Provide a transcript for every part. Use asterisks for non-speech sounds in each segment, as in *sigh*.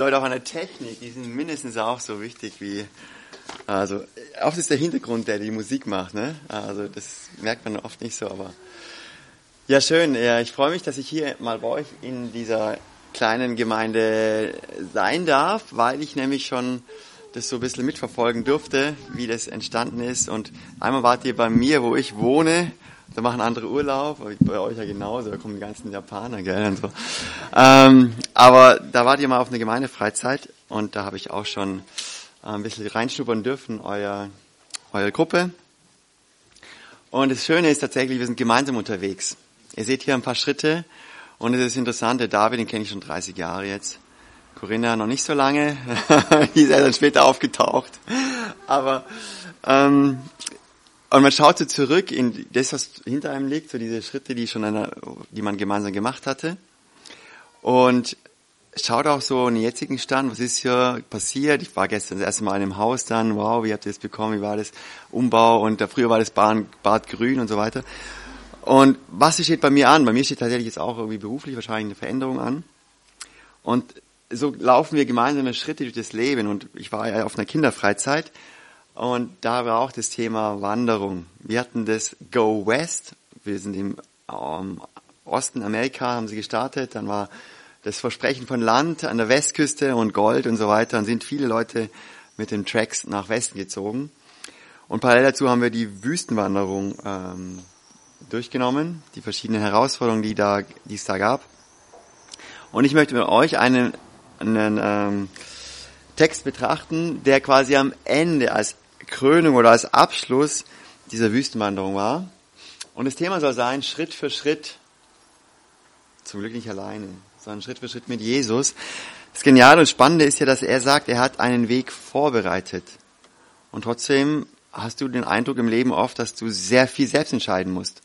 Leute auch an der Technik, die sind mindestens auch so wichtig wie, also oft ist der Hintergrund, der die Musik macht, ne? Also das merkt man oft nicht so, aber ja schön. Ja, ich freue mich, dass ich hier mal bei euch in dieser kleinen Gemeinde sein darf, weil ich nämlich schon das so ein bisschen mitverfolgen durfte, wie das entstanden ist. Und einmal wart ihr bei mir, wo ich wohne, da machen andere Urlaub, bei euch ja genauso, da kommen die ganzen Japaner, gell, und so. Ähm, aber da wart ihr mal auf einer Gemeindefreizeit und da habe ich auch schon äh, ein bisschen reinschnuppern dürfen, euer, eure Gruppe. Und das Schöne ist tatsächlich, wir sind gemeinsam unterwegs. Ihr seht hier ein paar Schritte und es ist interessant, der David, den kenne ich schon 30 Jahre jetzt. Corinna noch nicht so lange, *laughs* die ist ja dann später aufgetaucht. Aber ähm, und man schaut so zurück in das, was hinter einem liegt, so diese Schritte, die schon einer, die man gemeinsam gemacht hatte. Und schaut auch so in den jetzigen Stand, was ist hier passiert. Ich war gestern das erste Mal in einem Haus dann, wow, wie habt ihr das bekommen, wie war das Umbau und da früher war das Bad grün und so weiter. Und was steht bei mir an? Bei mir steht tatsächlich jetzt auch irgendwie beruflich wahrscheinlich eine Veränderung an. Und so laufen wir gemeinsame Schritte durch das Leben. Und ich war ja auf einer Kinderfreizeit und da war auch das Thema Wanderung. Wir hatten das Go West. Wir sind im ähm, Osten Amerika, haben sie gestartet. Dann war das Versprechen von Land an der Westküste und Gold und so weiter. Dann sind viele Leute mit den Tracks nach Westen gezogen. Und parallel dazu haben wir die Wüstenwanderung ähm, durchgenommen, die verschiedenen Herausforderungen, die, da, die es da gab. Und ich möchte mit euch einen, einen ähm, Text betrachten, der quasi am Ende als Krönung oder als Abschluss dieser Wüstenwanderung war. Und das Thema soll sein, Schritt für Schritt, zum Glück nicht alleine, sondern Schritt für Schritt mit Jesus. Das Geniale und Spannende ist ja, dass er sagt, er hat einen Weg vorbereitet. Und trotzdem hast du den Eindruck im Leben oft, dass du sehr viel selbst entscheiden musst.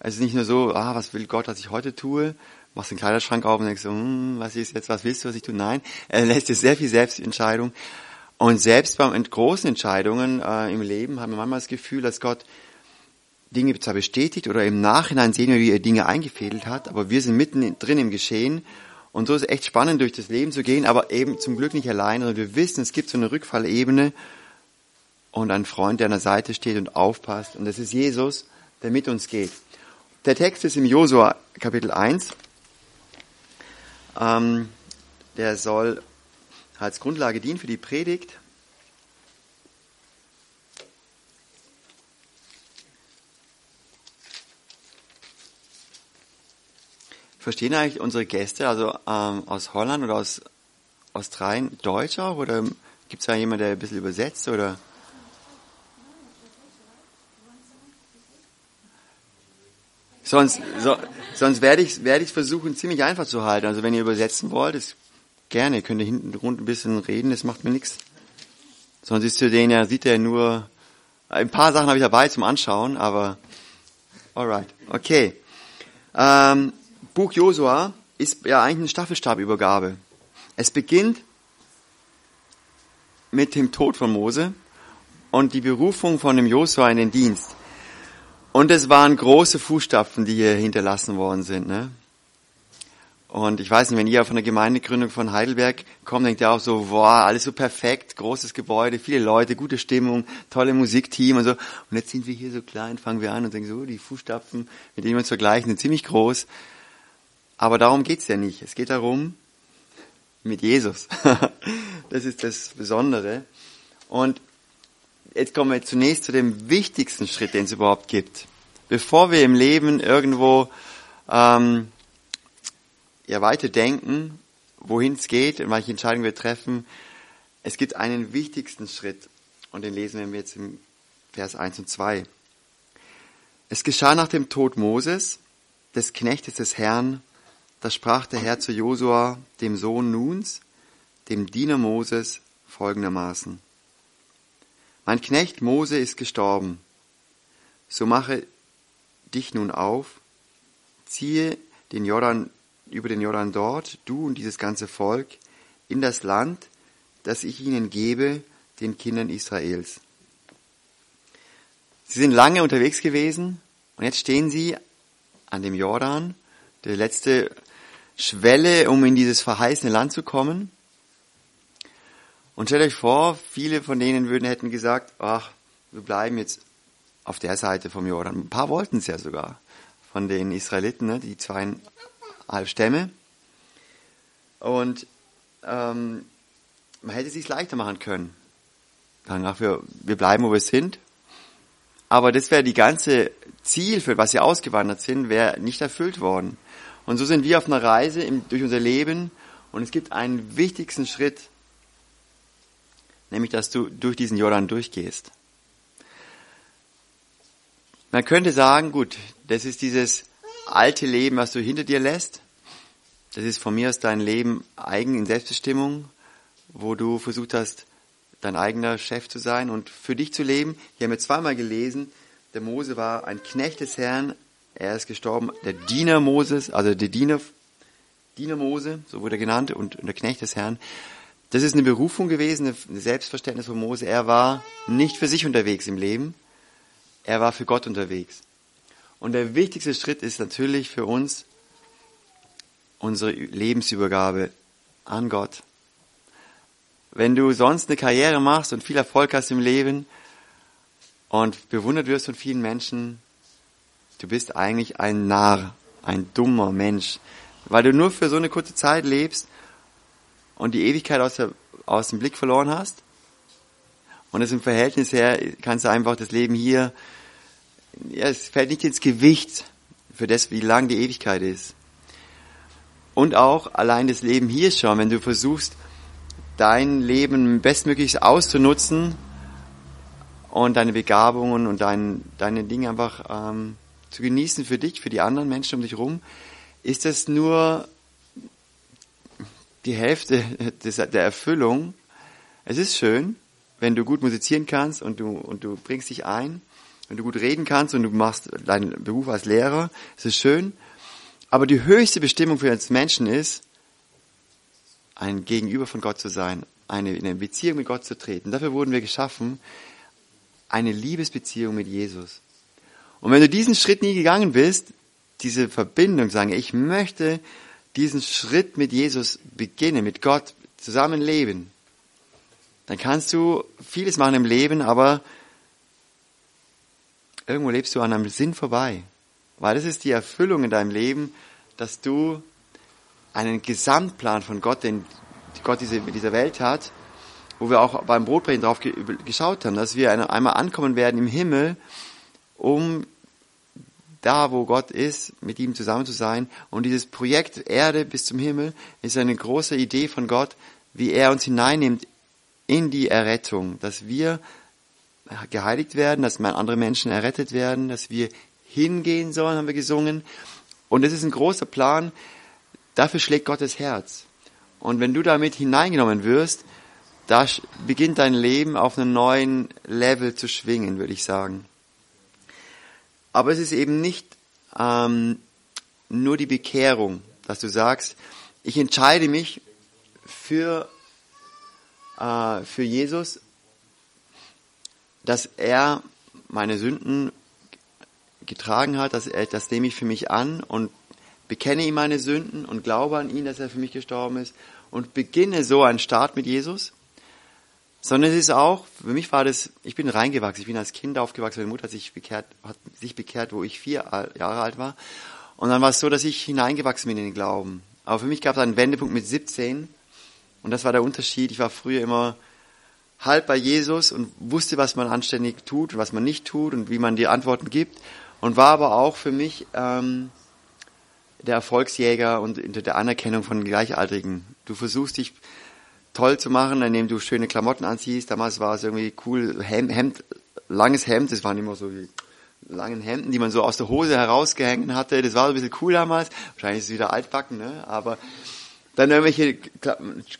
Es ist nicht nur so, ah, was will Gott, was ich heute tue, machst den Kleiderschrank auf und denkst so, hm, was ist jetzt, was willst du, was ich tue? Nein, er lässt dir sehr viel Selbstentscheidung. Und selbst bei großen Entscheidungen äh, im Leben haben wir manchmal das Gefühl, dass Gott Dinge zwar bestätigt oder im Nachhinein sehen wir, wie er Dinge eingefädelt hat, aber wir sind mitten drin im Geschehen. Und so ist es echt spannend, durch das Leben zu gehen, aber eben zum Glück nicht alleine, sondern wir wissen, es gibt so eine Rückfallebene und einen Freund, der an der Seite steht und aufpasst. Und das ist Jesus, der mit uns geht. Der Text ist im Josua Kapitel 1. Ähm, der soll als Grundlage dient für die Predigt. Verstehen eigentlich unsere Gäste, also ähm, aus Holland oder aus Australien, Deutsch auch? Oder gibt es da jemanden, der ein bisschen übersetzt? Oder? Sonst, so, sonst werde ich, werde ich versuchen, ziemlich einfach zu halten. Also wenn ihr übersetzen wollt, ist Gerne, könnt ihr hinten rund ein bisschen reden, das macht mir nichts. Sonst ist für den ja, sieht er nur, ein paar Sachen habe ich dabei zum Anschauen, aber alright, okay. Ähm, Buch Josua ist ja eigentlich eine Staffelstabübergabe. Es beginnt mit dem Tod von Mose und die Berufung von dem Josua in den Dienst. Und es waren große Fußstapfen, die hier hinterlassen worden sind. Ne? Und ich weiß nicht, wenn ihr von der Gemeindegründung von Heidelberg kommt, denkt ihr auch so, boah, alles so perfekt, großes Gebäude, viele Leute, gute Stimmung, tolle Musikteam und so. Und jetzt sind wir hier so klein, fangen wir an und denken so, die Fußstapfen, mit denen wir uns vergleichen, sind ziemlich groß. Aber darum geht's ja nicht. Es geht darum, mit Jesus. *laughs* das ist das Besondere. Und jetzt kommen wir zunächst zu dem wichtigsten Schritt, den es überhaupt gibt. Bevor wir im Leben irgendwo ähm, ja, weiter denken, wohin es geht und welche Entscheidungen wir treffen. Es gibt einen wichtigsten Schritt und den lesen wir jetzt im Vers 1 und 2. Es geschah nach dem Tod Moses, des Knechtes des Herrn, da sprach der Herr zu Josua, dem Sohn Nuns, dem Diener Moses, folgendermaßen. Mein Knecht Mose ist gestorben. So mache dich nun auf, ziehe den Jordan über den Jordan dort, du und dieses ganze Volk, in das Land, das ich ihnen gebe, den Kindern Israels. Sie sind lange unterwegs gewesen und jetzt stehen sie an dem Jordan, der letzte Schwelle, um in dieses verheißene Land zu kommen. Und stellt euch vor, viele von denen würden hätten gesagt, ach, wir bleiben jetzt auf der Seite vom Jordan. Ein paar wollten es ja sogar von den Israeliten, ne, die zweieinhalb Stämme. Und ähm, man hätte es sich leichter machen können. Sagen, ach, wir, wir bleiben, wo wir sind. Aber das wäre die ganze Ziel, für was sie ausgewandert sind, wäre nicht erfüllt worden. Und so sind wir auf einer Reise im, durch unser Leben und es gibt einen wichtigsten Schritt, nämlich dass du durch diesen Jordan durchgehst. Man könnte sagen, gut, das ist dieses alte Leben, was du hinter dir lässt. Das ist von mir aus dein Leben eigen in Selbstbestimmung, wo du versucht hast, dein eigener Chef zu sein und für dich zu leben. Hier haben wir zweimal gelesen, der Mose war ein Knecht des Herrn, er ist gestorben, der Diener Moses, also der Diener, Diener Mose, so wurde er genannt, und der Knecht des Herrn. Das ist eine Berufung gewesen, ein Selbstverständnis von Mose. Er war nicht für sich unterwegs im Leben, er war für Gott unterwegs. Und der wichtigste Schritt ist natürlich für uns unsere Lebensübergabe an Gott. Wenn du sonst eine Karriere machst und viel Erfolg hast im Leben und bewundert wirst von vielen Menschen, du bist eigentlich ein Narr, ein dummer Mensch, weil du nur für so eine kurze Zeit lebst und die Ewigkeit aus, der, aus dem Blick verloren hast. Und es im Verhältnis her kannst du einfach das Leben hier, ja, es fällt nicht ins Gewicht für das, wie lang die Ewigkeit ist. Und auch allein das Leben hier schon, wenn du versuchst, dein Leben bestmöglich auszunutzen und deine Begabungen und dein, deine Dinge einfach ähm, zu genießen für dich, für die anderen Menschen um dich herum, ist das nur die Hälfte *laughs* des, der Erfüllung. Es ist schön, wenn du gut musizieren kannst und du, und du bringst dich ein, wenn du gut reden kannst und du machst deinen Beruf als Lehrer. Es ist schön. Aber die höchste Bestimmung für uns Menschen ist, ein Gegenüber von Gott zu sein, eine, in eine Beziehung mit Gott zu treten. Dafür wurden wir geschaffen, eine Liebesbeziehung mit Jesus. Und wenn du diesen Schritt nie gegangen bist, diese Verbindung sagen, ich möchte diesen Schritt mit Jesus beginnen, mit Gott zusammenleben, dann kannst du vieles machen im Leben, aber irgendwo lebst du an einem Sinn vorbei. Weil das ist die Erfüllung in deinem Leben, dass du einen Gesamtplan von Gott, den Gott diese, dieser Welt hat, wo wir auch beim Brotbrechen drauf geschaut haben, dass wir einmal ankommen werden im Himmel, um da, wo Gott ist, mit ihm zusammen zu sein. Und dieses Projekt Erde bis zum Himmel ist eine große Idee von Gott, wie er uns hineinnimmt in die Errettung, dass wir geheiligt werden, dass andere Menschen errettet werden, dass wir hingehen sollen, haben wir gesungen. Und es ist ein großer Plan, dafür schlägt Gottes Herz. Und wenn du damit hineingenommen wirst, da beginnt dein Leben auf einem neuen Level zu schwingen, würde ich sagen. Aber es ist eben nicht ähm, nur die Bekehrung, dass du sagst, ich entscheide mich für, äh, für Jesus, dass er meine Sünden getragen hat, dass er, das nehme ich für mich an und bekenne ihm meine Sünden und glaube an ihn, dass er für mich gestorben ist und beginne so einen Start mit Jesus sondern es ist auch, für mich war das, ich bin reingewachsen, ich bin als Kind aufgewachsen, meine Mutter hat sich bekehrt, hat sich bekehrt, wo ich vier Jahre alt war. Und dann war es so, dass ich hineingewachsen bin in den Glauben. Aber für mich gab es einen Wendepunkt mit 17 und das war der Unterschied. Ich war früher immer halb bei Jesus und wusste, was man anständig tut und was man nicht tut und wie man die Antworten gibt und war aber auch für mich ähm, der Erfolgsjäger und der Anerkennung von Gleichaltrigen. Du versuchst dich toll zu machen, indem du schöne Klamotten anziehst. Damals war es irgendwie cool, Hemd, Hemd langes Hemd, das waren immer so die langen Hemden, die man so aus der Hose herausgehängt hatte. Das war so ein bisschen cool damals. Wahrscheinlich ist es wieder altbacken, ne? Aber dann irgendwelche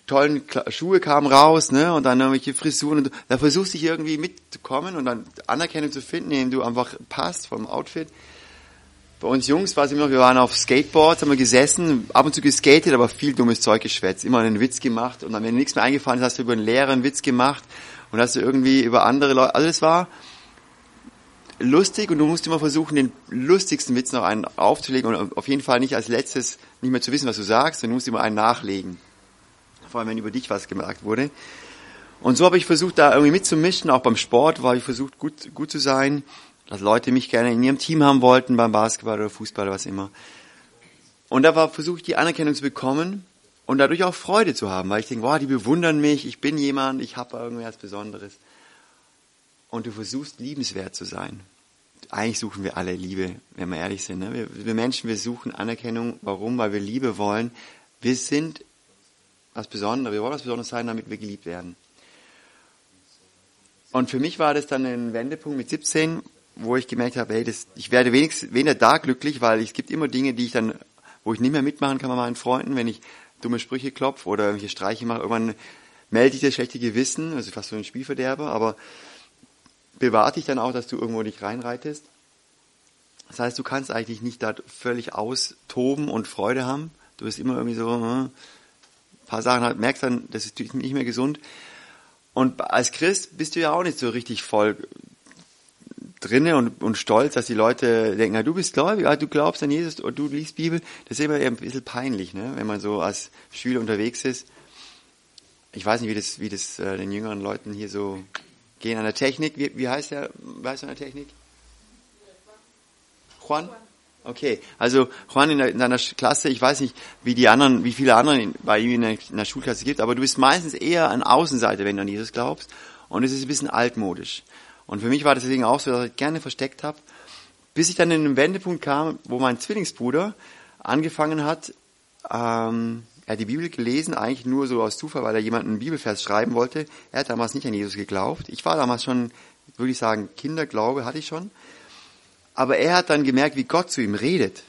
tollen Schuhe kamen raus, ne? Und dann irgendwelche Frisuren. Da versuchst du dich irgendwie mitzukommen und dann Anerkennung zu finden, indem du einfach passt vom Outfit. Bei uns Jungs war es immer, wir waren auf Skateboards, haben wir gesessen, ab und zu geskatet, aber viel dummes Zeug geschwätzt, immer einen Witz gemacht und dann, wenn dir nichts mehr eingefallen ist, hast du über einen Lehrer einen Witz gemacht und hast du irgendwie über andere Leute, also war lustig und du musst immer versuchen, den lustigsten Witz noch einen aufzulegen und auf jeden Fall nicht als letztes nicht mehr zu wissen, was du sagst, sondern du musst immer einen nachlegen. Vor allem, wenn über dich was gesagt wurde. Und so habe ich versucht, da irgendwie mitzumischen. Auch beim Sport war ich versucht, gut, gut zu sein. Dass Leute mich gerne in ihrem Team haben wollten, beim Basketball oder Fußball oder was immer. Und da war versucht, die Anerkennung zu bekommen und dadurch auch Freude zu haben, weil ich denke, wow, die bewundern mich, ich bin jemand, ich habe irgendwas Besonderes. Und du versuchst, liebenswert zu sein. Eigentlich suchen wir alle Liebe, wenn wir ehrlich sind. Ne? Wir, wir Menschen, wir suchen Anerkennung. Warum? Weil wir Liebe wollen. Wir sind was Besonderes, wir wollen was Besonderes sein, damit wir geliebt werden. Und für mich war das dann ein Wendepunkt mit 17, wo ich gemerkt habe, hey, das, ich werde wenigstens weniger da glücklich, weil es gibt immer Dinge, die ich dann, wo ich nicht mehr mitmachen kann bei meinen Freunden, wenn ich dumme Sprüche klopfe oder irgendwelche Streiche mache. Irgendwann melde ich das schlechte Gewissen, also fast so ein Spielverderber, aber bewahrt dich dann auch, dass du irgendwo nicht reinreitest. Das heißt, du kannst eigentlich nicht da völlig austoben und Freude haben. Du bist immer irgendwie so, ein paar Sachen halt, merkst dann, das ist nicht mehr gesund. Und als Christ bist du ja auch nicht so richtig voll drinne und, und stolz, dass die Leute denken, ja, du bist gläubig, du glaubst an Jesus und du liest Bibel. Das ist immer ein bisschen peinlich, ne? wenn man so als Schüler unterwegs ist. Ich weiß nicht, wie das, wie das äh, den jüngeren Leuten hier so gehen an der Technik. Wie, wie heißt der, weißt du an der Technik? Juan? Okay, also Juan in, in deiner Klasse, ich weiß nicht, wie die anderen, wie viele anderen bei ihm in der, in der, Schulklasse gibt, aber du bist meistens eher an Außenseite, wenn du an Jesus glaubst. Und es ist ein bisschen altmodisch. Und für mich war das deswegen auch so, dass ich gerne versteckt habe, bis ich dann in einen Wendepunkt kam, wo mein Zwillingsbruder angefangen hat, ähm, er hat die Bibel gelesen, eigentlich nur so aus Zufall, weil er jemanden einen Bibelvers schreiben wollte. Er hat damals nicht an Jesus geglaubt. Ich war damals schon, würde ich sagen, Kinderglaube hatte ich schon. Aber er hat dann gemerkt, wie Gott zu ihm redet.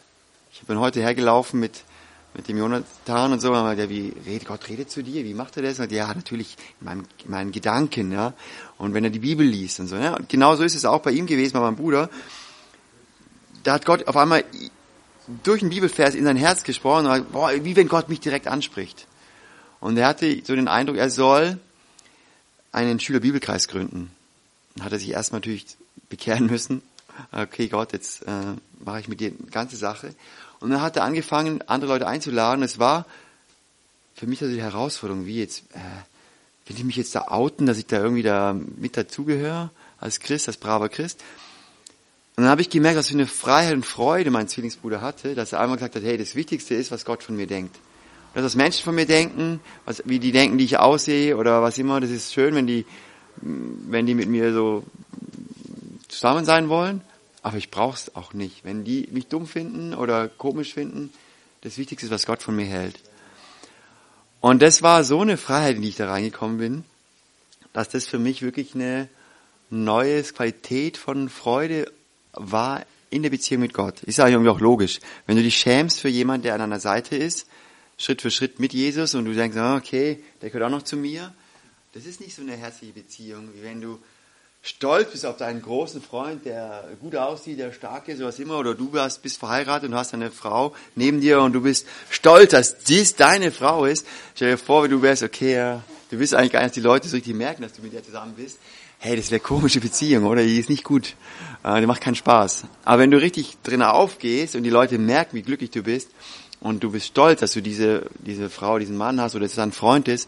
Ich bin heute hergelaufen mit, mit dem Jonathan und so, und der, wie redet, Gott redet zu dir, wie macht er das? Und ja, natürlich in, meinem, in meinen Gedanken, ja. Und wenn er die Bibel liest und so, ja. Und genau so ist es auch bei ihm gewesen, bei meinem Bruder. Da hat Gott auf einmal durch einen Bibelvers in sein Herz gesprochen, und, boah, wie wenn Gott mich direkt anspricht. Und er hatte so den Eindruck, er soll einen Schülerbibelkreis gründen. Dann hat er sich erstmal natürlich bekehren müssen okay Gott, jetzt äh, mache ich mit dir eine ganze Sache. Und dann hat er angefangen, andere Leute einzuladen. Es war für mich also die Herausforderung, wie jetzt, äh, will ich mich jetzt da outen, dass ich da irgendwie da mit dazugehöre, als Christ, als braver Christ. Und dann habe ich gemerkt, was für eine Freiheit und Freude mein Zwillingsbruder hatte, dass er einmal gesagt hat, hey, das Wichtigste ist, was Gott von mir denkt. Und dass Menschen von mir denken, was, wie die denken, die ich aussehe oder was immer, das ist schön, wenn die, wenn die mit mir so zusammen sein wollen aber ich brauche es auch nicht. Wenn die mich dumm finden oder komisch finden, das Wichtigste ist, was Gott von mir hält. Und das war so eine Freiheit, in die ich da reingekommen bin, dass das für mich wirklich eine neue Qualität von Freude war in der Beziehung mit Gott. Ist eigentlich irgendwie auch logisch. Wenn du dich schämst für jemanden, der an deiner Seite ist, Schritt für Schritt mit Jesus und du denkst, ah, okay, der gehört auch noch zu mir, das ist nicht so eine herzliche Beziehung, wie wenn du stolz bist auf deinen großen Freund, der gut aussieht, der stark ist, was immer, oder du hast, bist verheiratet und hast eine Frau neben dir und du bist stolz, dass dies deine Frau ist. Stell dir vor, wie du wärst, okay, ja, du willst eigentlich gar nicht, dass die Leute so richtig merken, dass du mit ihr zusammen bist. Hey, das wäre komische Beziehung, oder? Die ist nicht gut. Äh, die macht keinen Spaß. Aber wenn du richtig drin aufgehst und die Leute merken, wie glücklich du bist und du bist stolz, dass du diese, diese Frau, diesen Mann hast oder dass es ein Freund ist,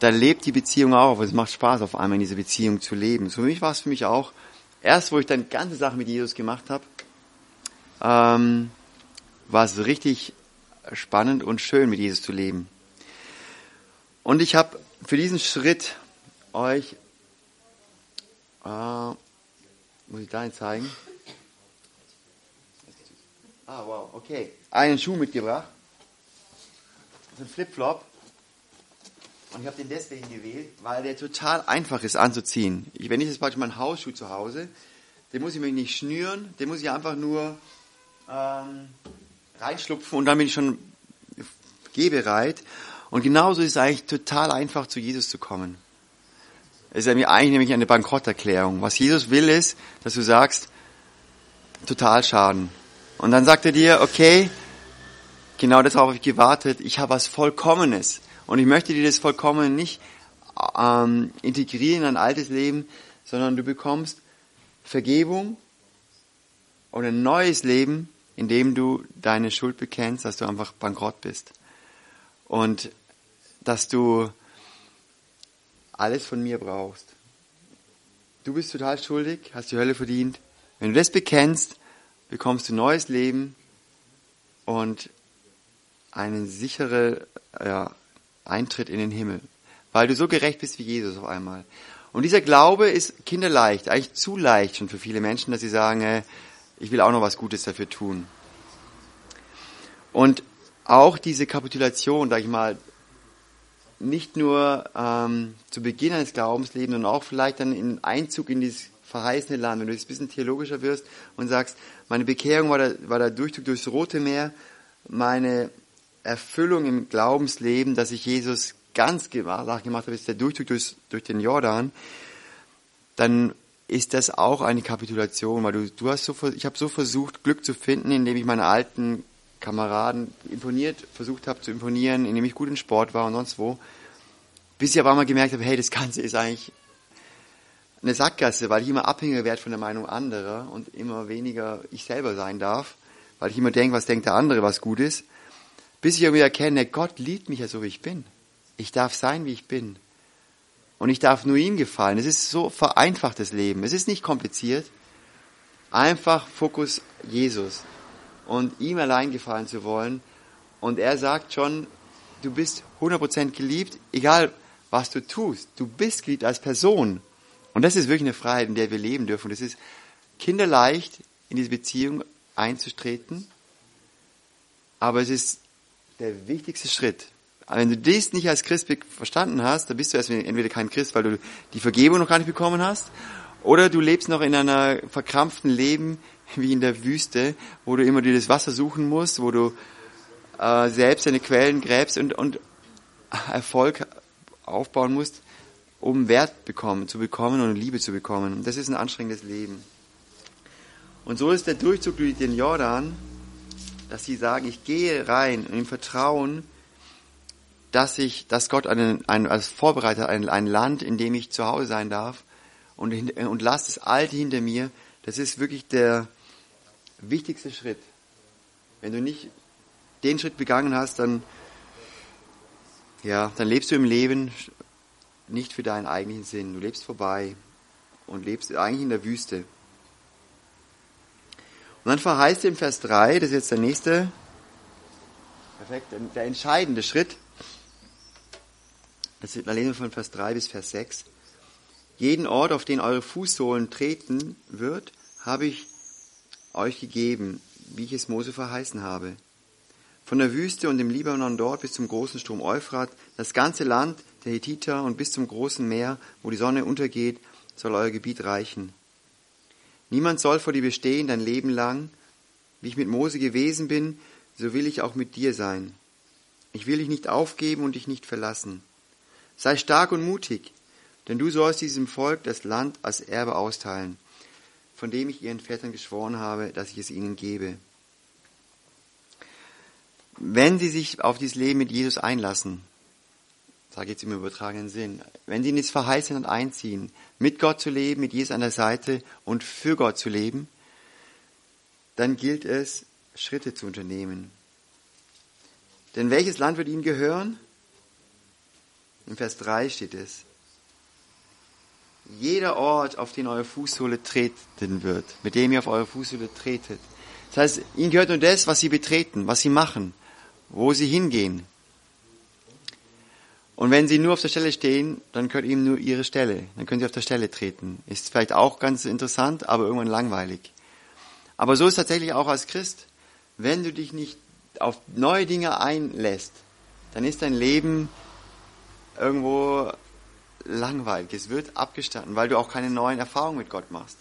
da lebt die Beziehung auch. Es macht Spaß, auf einmal in dieser Beziehung zu leben. Für mich war es für mich auch, erst wo ich dann ganze Sachen mit Jesus gemacht habe, ähm, war es richtig spannend und schön, mit Jesus zu leben. Und ich habe für diesen Schritt euch, äh, muss ich da zeigen? Ah, wow, okay. Einen Schuh mitgebracht. Das ist ein Flipflop. Und ich habe den deswegen gewählt, weil der total einfach ist anzuziehen. Ich, wenn ich jetzt praktisch meinen Hausschuh zu Hause, den muss ich mir nicht schnüren, den muss ich einfach nur ähm, reinschlupfen und dann bin ich schon gehbereit. Und genauso ist es eigentlich total einfach, zu Jesus zu kommen. Ist eigentlich nämlich eine Bankrotterklärung. Was Jesus will ist, dass du sagst, total Schaden. Und dann sagt er dir, okay, genau darauf habe ich gewartet, ich habe was Vollkommenes. Und ich möchte dir das vollkommen nicht ähm, integrieren in ein altes Leben, sondern du bekommst Vergebung und ein neues Leben, in dem du deine Schuld bekennst, dass du einfach bankrott bist. Und dass du alles von mir brauchst. Du bist total schuldig, hast die Hölle verdient. Wenn du das bekennst, bekommst du neues Leben und einen sicheren ja, Eintritt in den Himmel, weil du so gerecht bist wie Jesus auf einmal. Und dieser Glaube ist kinderleicht, eigentlich zu leicht schon für viele Menschen, dass sie sagen, äh, ich will auch noch was Gutes dafür tun. Und auch diese Kapitulation, sag ich mal, nicht nur ähm, zu Beginn eines Glaubenslebens, sondern auch vielleicht dann in Einzug in dieses verheißene Land, wenn du jetzt ein bisschen theologischer wirst und sagst, meine Bekehrung war der, war der Durchzug durchs Rote Meer, meine Erfüllung im Glaubensleben, dass ich Jesus ganz gemacht habe, ist der Durchzug durch, durch den Jordan, dann ist das auch eine Kapitulation, weil du, du hast so, ich habe so versucht, Glück zu finden, indem ich meine alten Kameraden imponiert, versucht habe zu imponieren, indem ich gut in Sport war und sonst wo, bis ich aber mal gemerkt habe, hey, das Ganze ist eigentlich eine Sackgasse, weil ich immer abhängiger werde von der Meinung anderer und immer weniger ich selber sein darf, weil ich immer denke, was denkt der andere, was gut ist, bis ich irgendwie erkenne, Gott liebt mich ja so, wie ich bin. Ich darf sein, wie ich bin. Und ich darf nur ihm gefallen. Es ist so vereinfachtes Leben. Es ist nicht kompliziert. Einfach Fokus Jesus und ihm allein gefallen zu wollen. Und er sagt schon, du bist 100% geliebt, egal was du tust. Du bist geliebt als Person. Und das ist wirklich eine Freiheit, in der wir leben dürfen. Das ist kinderleicht, in diese Beziehung einzutreten. Aber es ist der wichtigste Schritt. Wenn du dies nicht als Christ verstanden hast, dann bist du entweder kein Christ, weil du die Vergebung noch gar nicht bekommen hast, oder du lebst noch in einer verkrampften Leben wie in der Wüste, wo du immer dir das Wasser suchen musst, wo du äh, selbst deine Quellen gräbst und, und Erfolg aufbauen musst, um Wert bekommen, zu bekommen und Liebe zu bekommen. Das ist ein anstrengendes Leben. Und so ist der Durchzug durch den Jordan, dass sie sagen, ich gehe rein im Vertrauen, dass ich, dass Gott einen, einen, als Vorbereiter ein, ein Land, in dem ich zu Hause sein darf und, und lass das Alte hinter mir. Das ist wirklich der wichtigste Schritt. Wenn du nicht den Schritt begangen hast, dann, ja, dann lebst du im Leben nicht für deinen eigentlichen Sinn. Du lebst vorbei und lebst eigentlich in der Wüste. Und dann verheißt er im Vers 3, das ist jetzt der nächste, perfekt, der entscheidende Schritt. Das ist, da lesen wir von Vers 3 bis Vers 6. Jeden Ort, auf den eure Fußsohlen treten wird, habe ich euch gegeben, wie ich es Mose verheißen habe. Von der Wüste und dem Libanon dort bis zum großen Strom Euphrat, das ganze Land der Hethiter und bis zum großen Meer, wo die Sonne untergeht, soll euer Gebiet reichen. Niemand soll vor dir bestehen dein Leben lang. Wie ich mit Mose gewesen bin, so will ich auch mit dir sein. Ich will dich nicht aufgeben und dich nicht verlassen. Sei stark und mutig, denn du sollst diesem Volk das Land als Erbe austeilen, von dem ich ihren Vätern geschworen habe, dass ich es ihnen gebe wenn sie sich auf dieses Leben mit Jesus einlassen, sage jetzt im übertragenen Sinn, wenn sie in das verheißene Land einziehen, mit Gott zu leben, mit Jesus an der Seite und für Gott zu leben, dann gilt es, Schritte zu unternehmen. Denn welches Land wird ihnen gehören? Im Vers 3 steht es. Jeder Ort, auf den eure Fußsohle treten wird, mit dem ihr auf eure Fußsohle tretet. Das heißt, ihnen gehört nur das, was sie betreten, was sie machen wo sie hingehen. Und wenn sie nur auf der Stelle stehen, dann gehört ihnen nur ihre Stelle. Dann können sie auf der Stelle treten. Ist vielleicht auch ganz interessant, aber irgendwann langweilig. Aber so ist tatsächlich auch als Christ. Wenn du dich nicht auf neue Dinge einlässt, dann ist dein Leben irgendwo langweilig. Es wird abgestanden, weil du auch keine neuen Erfahrungen mit Gott machst.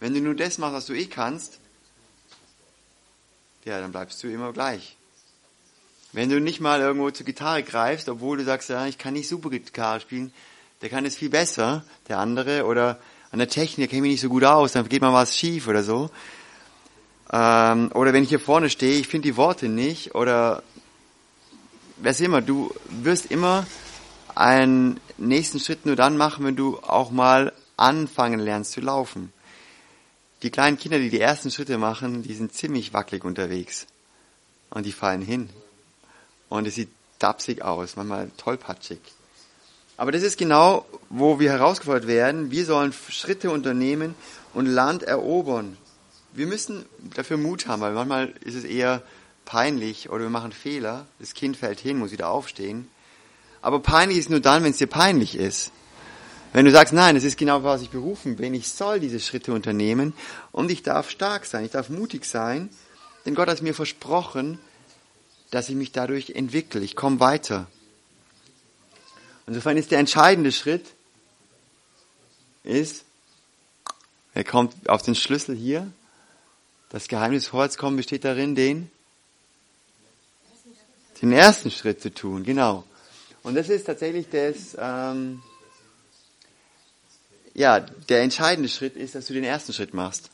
Wenn du nur das machst, was du eh kannst, ja, dann bleibst du immer gleich. Wenn du nicht mal irgendwo zur Gitarre greifst, obwohl du sagst, ja, ich kann nicht super Gitarre spielen, der kann es viel besser, der andere, oder an der Technik kenne ich mich nicht so gut aus, dann geht mal was schief oder so. Ähm, oder wenn ich hier vorne stehe, ich finde die Worte nicht, oder was immer, du wirst immer einen nächsten Schritt nur dann machen, wenn du auch mal anfangen lernst zu laufen. Die kleinen Kinder, die die ersten Schritte machen, die sind ziemlich wackelig unterwegs. Und die fallen hin. Und es sieht tapsig aus, manchmal tollpatschig. Aber das ist genau, wo wir herausgefordert werden. Wir sollen Schritte unternehmen und Land erobern. Wir müssen dafür Mut haben, weil manchmal ist es eher peinlich oder wir machen Fehler. Das Kind fällt hin, muss wieder aufstehen. Aber peinlich ist nur dann, wenn es dir peinlich ist. Wenn du sagst, nein, es ist genau, was ich berufen bin, ich soll diese Schritte unternehmen und ich darf stark sein, ich darf mutig sein, denn Gott hat mir versprochen, dass ich mich dadurch entwickle, ich komme weiter. Insofern ist der entscheidende Schritt, ist, er kommt auf den Schlüssel hier, das Geheimnis kommen besteht darin, den, den ersten Schritt zu tun, genau. Und das ist tatsächlich das, ähm, ja, der entscheidende Schritt ist, dass du den ersten Schritt machst.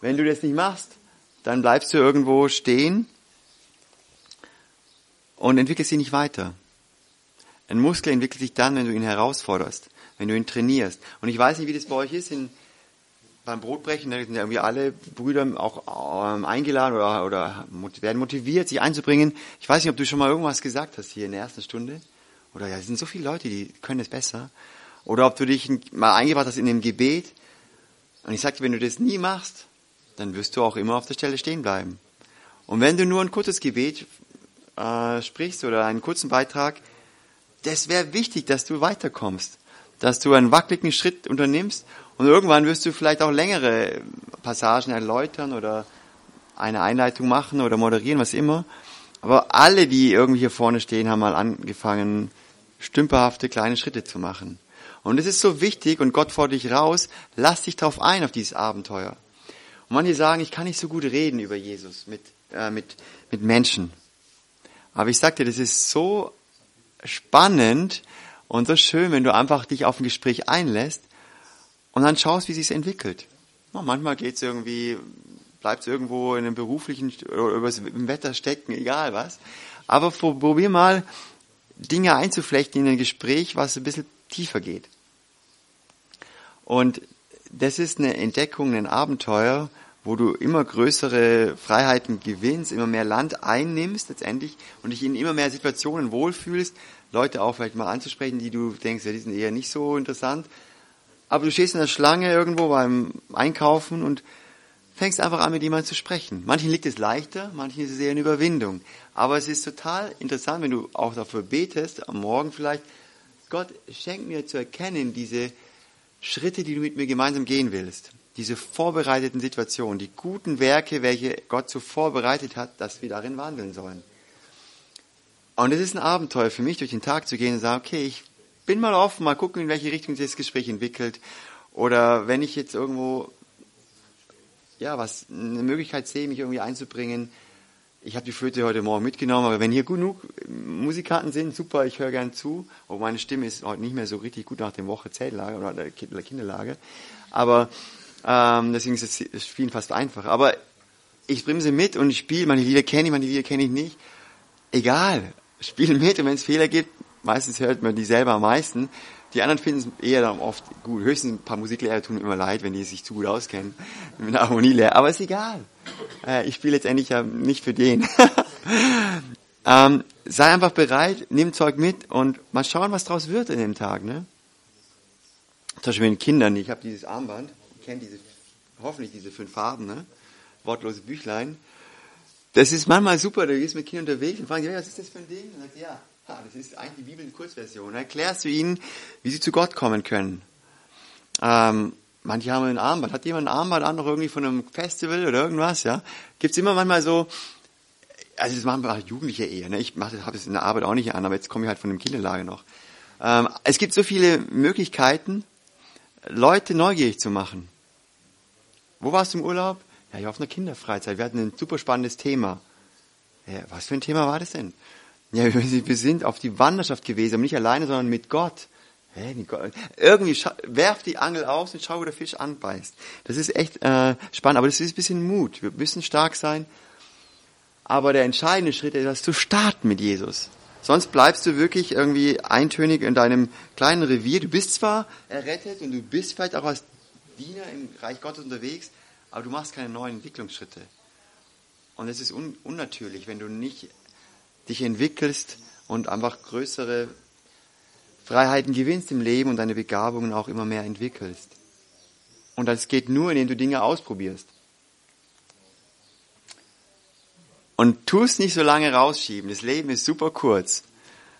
Wenn du das nicht machst, dann bleibst du irgendwo stehen und entwickelst dich nicht weiter. Ein Muskel entwickelt sich dann, wenn du ihn herausforderst, wenn du ihn trainierst. Und ich weiß nicht, wie das bei euch ist. In, beim Brotbrechen sind ja irgendwie alle Brüder auch ähm, eingeladen oder, oder werden motiviert, sich einzubringen. Ich weiß nicht, ob du schon mal irgendwas gesagt hast hier in der ersten Stunde. Oder ja, es sind so viele Leute, die können es besser. Oder ob du dich mal eingebracht hast in dem Gebet. Und ich sagte, wenn du das nie machst, dann wirst du auch immer auf der Stelle stehen bleiben. Und wenn du nur ein kurzes Gebet äh, sprichst oder einen kurzen Beitrag, das wäre wichtig, dass du weiterkommst, dass du einen wackeligen Schritt unternimmst und irgendwann wirst du vielleicht auch längere Passagen erläutern oder eine Einleitung machen oder moderieren, was immer. Aber alle, die irgendwie hier vorne stehen, haben mal angefangen, stümperhafte kleine Schritte zu machen. Und es ist so wichtig und Gott fordert dich raus, lass dich drauf ein, auf dieses Abenteuer. Und manche sagen, ich kann nicht so gut reden über Jesus mit, äh, mit, mit Menschen. Aber ich sag dir, das ist so spannend und so schön, wenn du einfach dich auf ein Gespräch einlässt und dann schaust, wie sich entwickelt. Ja, manchmal geht's irgendwie, bleibt irgendwo in einem beruflichen oder im Wetter stecken, egal was. Aber probier mal, Dinge einzuflechten in ein Gespräch, was ein bisschen tiefer geht. Und das ist eine Entdeckung, ein Abenteuer, wo du immer größere Freiheiten gewinnst, immer mehr Land einnimmst letztendlich und dich in immer mehr Situationen wohlfühlst, Leute auch vielleicht mal anzusprechen, die du denkst, ja, die sind eher nicht so interessant. Aber du stehst in der Schlange irgendwo beim Einkaufen und fängst einfach an, mit jemandem zu sprechen. Manchen liegt es leichter, manchen ist es eher eine Überwindung. Aber es ist total interessant, wenn du auch dafür betest, am Morgen vielleicht, Gott, schenk mir zu erkennen diese Schritte, die du mit mir gemeinsam gehen willst. Diese vorbereiteten Situationen, die guten Werke, welche Gott so vorbereitet hat, dass wir darin wandeln sollen. Und es ist ein Abenteuer für mich, durch den Tag zu gehen und sagen, okay, ich bin mal offen, mal gucken, in welche Richtung sich das Gespräch entwickelt. Oder wenn ich jetzt irgendwo, ja, was, eine Möglichkeit sehe, mich irgendwie einzubringen, ich habe die Flöte heute Morgen mitgenommen, aber wenn hier genug Musikanten sind, super, ich höre gern zu. Oh, meine Stimme ist heute nicht mehr so richtig gut nach dem Woche Zeltlager oder der Kinderlage. Aber ähm, deswegen ist das Spielen fast einfach. Aber ich sie mit und ich spiele. Meine Lieder kenne ich, meine Lieder kenne ich nicht. Egal, spiele mit und wenn es Fehler gibt, meistens hört man die selber am meisten. Die anderen finden es eher dann oft gut. Höchstens ein paar Musiklehrer tun mir immer leid, wenn die sich zu gut auskennen *laughs* mit der Harmonielehre. Aber ist egal. Äh, ich spiele letztendlich ja nicht für den. *laughs* ähm, sei einfach bereit, nimm Zeug mit und mal schauen, was draus wird in dem Tag. Ne? Zum Beispiel mit den Kindern. Ich habe dieses Armband. Ich kenne diese, hoffentlich diese fünf Farben. Ne? Wortlose Büchlein. Das ist manchmal super. Du gehst mit Kindern unterwegs und fragen sie, was ist das für ein Ding? Und sagst, ja, Ah, das ist eigentlich die Bibel in Kurzversion. Erklärst du ihnen, wie sie zu Gott kommen können. Ähm, manche haben ein Armband. Hat jemand ein Armband an, noch irgendwie von einem Festival oder irgendwas? Ja, gibt's immer manchmal so. Also das machen wir Jugendliche eher. Ne? Ich habe es in der Arbeit auch nicht an, aber jetzt komme ich halt von dem Kinderlager noch. Ähm, es gibt so viele Möglichkeiten, Leute neugierig zu machen. Wo warst du im Urlaub? Ja, ich war auf einer Kinderfreizeit. Wir hatten ein super spannendes Thema. Ja, was für ein Thema war das denn? Ja, wir sind auf die Wanderschaft gewesen, aber nicht alleine, sondern mit Gott. Irgendwie werf die Angel aus und schau, wo der Fisch anbeißt. Das ist echt äh, spannend, aber das ist ein bisschen Mut. Wir müssen stark sein. Aber der entscheidende Schritt ist, dass zu starten mit Jesus. Sonst bleibst du wirklich irgendwie eintönig in deinem kleinen Revier. Du bist zwar errettet und du bist vielleicht auch als Diener im Reich Gottes unterwegs, aber du machst keine neuen Entwicklungsschritte. Und es ist un unnatürlich, wenn du nicht dich entwickelst und einfach größere Freiheiten gewinnst im Leben und deine Begabungen auch immer mehr entwickelst. Und das geht nur, indem du Dinge ausprobierst. Und tu es nicht so lange rausschieben. Das Leben ist super kurz.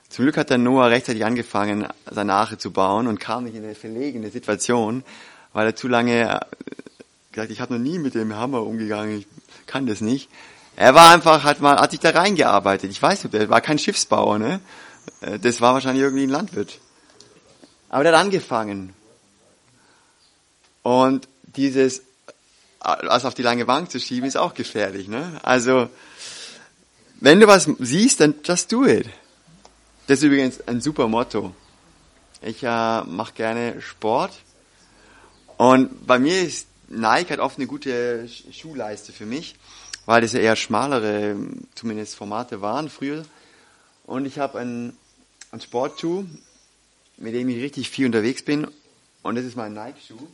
Zum Glück hat der Noah rechtzeitig angefangen, seine Arche zu bauen und kam nicht in eine verlegene Situation, weil er zu lange äh, gesagt, ich habe noch nie mit dem Hammer umgegangen, ich kann das nicht. Er war einfach, hat mal, hat sich da reingearbeitet. Ich weiß nicht, er war kein Schiffsbauer, ne? Äh, das war wahrscheinlich irgendwie ein Landwirt. Aber der hat angefangen. Und dieses, was auf die lange Bank zu schieben, ist auch gefährlich, ne? Also, wenn du was siehst, dann just do it. Das ist übrigens ein super Motto. Ich äh, mache gerne Sport. Und bei mir ist Nike hat oft eine gute Schuhleiste für mich, weil das ja eher schmalere, zumindest Formate waren früher. Und ich habe einen, einen Sportschuh, mit dem ich richtig viel unterwegs bin. Und das ist mein Nike-Schuh.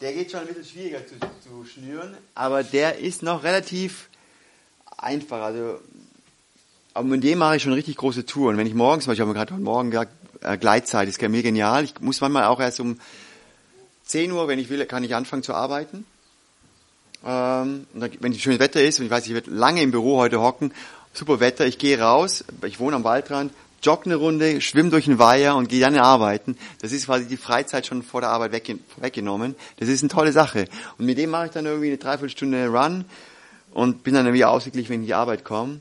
Der geht schon ein bisschen schwieriger zu, zu schnüren, aber der ist noch relativ einfach. Also, aber mit dem mache ich schon richtig große Touren. Wenn ich morgens, weil ich habe mir gerade heute Morgen gesagt, äh, Gleitzeit ist mir genial. Ich muss manchmal auch erst um 10 Uhr, wenn ich will, kann ich anfangen zu arbeiten. Ähm, wenn schönes Wetter ist und ich weiß, ich werde lange im Büro heute hocken, super Wetter, ich gehe raus, ich wohne am Waldrand, jogge eine Runde, schwimme durch den Weiher und gehe dann arbeiten. Das ist quasi die Freizeit schon vor der Arbeit weggenommen. Das ist eine tolle Sache. Und mit dem mache ich dann irgendwie eine Dreiviertelstunde Run und bin dann wieder ausgeglichen, wenn ich in die Arbeit komme.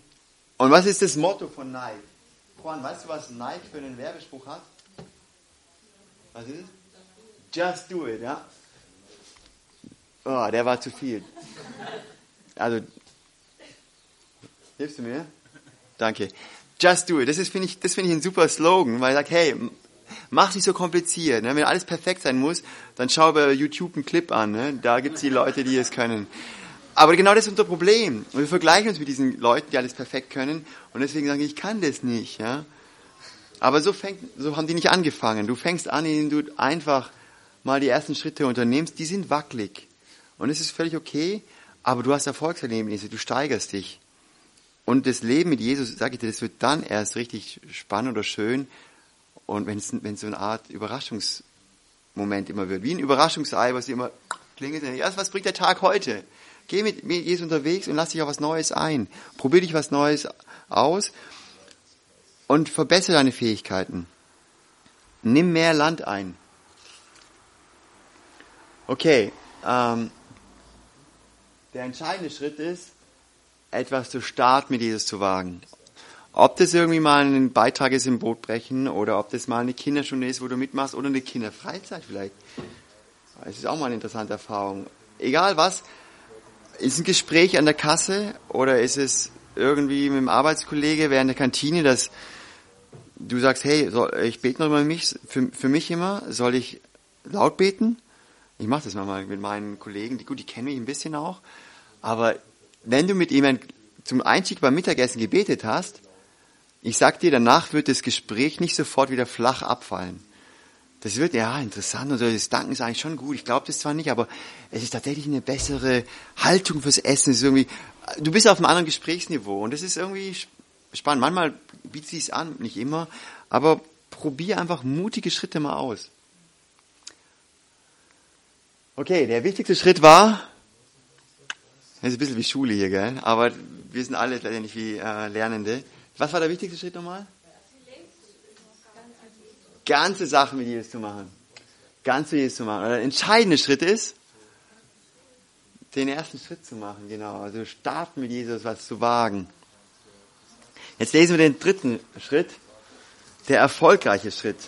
Und was ist das Motto von Nike? Juan, weißt du, was Nike für einen Werbespruch hat? Was ist es? Just do it, ja? Oh, der war zu viel. Also, hilfst du mir? Danke. Just do it. Das finde ich, das finde ich ein super Slogan, weil er sagt, hey, mach nicht so kompliziert. Ne? Wenn alles perfekt sein muss, dann schau bei YouTube einen Clip an. Ne? Da gibt's die Leute, die es können. Aber genau das ist unser Problem. Und wir vergleichen uns mit diesen Leuten, die alles perfekt können. Und deswegen sagen, ich kann das nicht. Ja? Aber so, fängt, so haben die nicht angefangen. Du fängst an, indem du einfach mal die ersten Schritte unternimmst, die sind wackelig. Und es ist völlig okay, aber du hast Erfolgserlebnisse, du steigerst dich. Und das Leben mit Jesus, sage ich dir, das wird dann erst richtig spannend oder schön. Und wenn es, wenn es so eine Art Überraschungsmoment immer wird, wie ein Überraschungsei, was immer klingelt, ja, was bringt der Tag heute? Geh mit, mit Jesus unterwegs und lass dich auf was Neues ein. Probier dich was Neues aus und verbessere deine Fähigkeiten. Nimm mehr Land ein. Okay, ähm, der entscheidende Schritt ist, etwas zu starten mit Jesus zu wagen. Ob das irgendwie mal ein Beitrag ist im Brotbrechen oder ob das mal eine Kinderstunde ist, wo du mitmachst oder eine Kinderfreizeit vielleicht. Das ist auch mal eine interessante Erfahrung. Egal was, ist ein Gespräch an der Kasse oder ist es irgendwie mit dem Arbeitskollege während der Kantine, dass du sagst, hey, ich bete noch immer mich, für, für mich immer, soll ich laut beten? Ich mache das manchmal mit meinen Kollegen, die gut, die kennen mich ein bisschen auch. Aber wenn du mit jemandem zum Einstieg beim Mittagessen gebetet hast, ich sag dir, danach wird das Gespräch nicht sofort wieder flach abfallen. Das wird, ja, interessant, oder das Danken ist eigentlich schon gut. Ich glaube das zwar nicht, aber es ist tatsächlich eine bessere Haltung fürs Essen. Es ist irgendwie, du bist auf einem anderen Gesprächsniveau und das ist irgendwie spannend. Manchmal bietet sich an, nicht immer, aber probier einfach mutige Schritte mal aus. Okay, der wichtigste Schritt war, das ist ein bisschen wie Schule hier, gell? Aber wir sind alle leider nicht wie äh, Lernende. Was war der wichtigste Schritt nochmal? Ganze Sachen mit Jesus zu machen. Ganze Jesus zu machen. der entscheidende Schritt ist, den ersten Schritt zu machen, genau. Also starten mit Jesus, was zu wagen. Jetzt lesen wir den dritten Schritt, der erfolgreiche Schritt.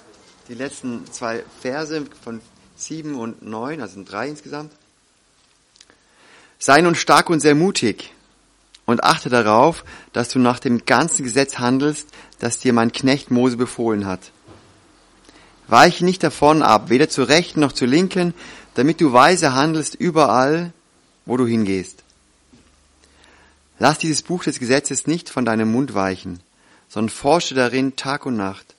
Die letzten zwei Verse von 7 und 9, also sind drei insgesamt. Sei nun stark und sehr mutig und achte darauf, dass du nach dem ganzen Gesetz handelst, das dir mein Knecht Mose befohlen hat. Weiche nicht davon ab, weder zur rechten noch zur linken, damit du weise handelst überall, wo du hingehst. Lass dieses Buch des Gesetzes nicht von deinem Mund weichen, sondern forsche darin Tag und Nacht,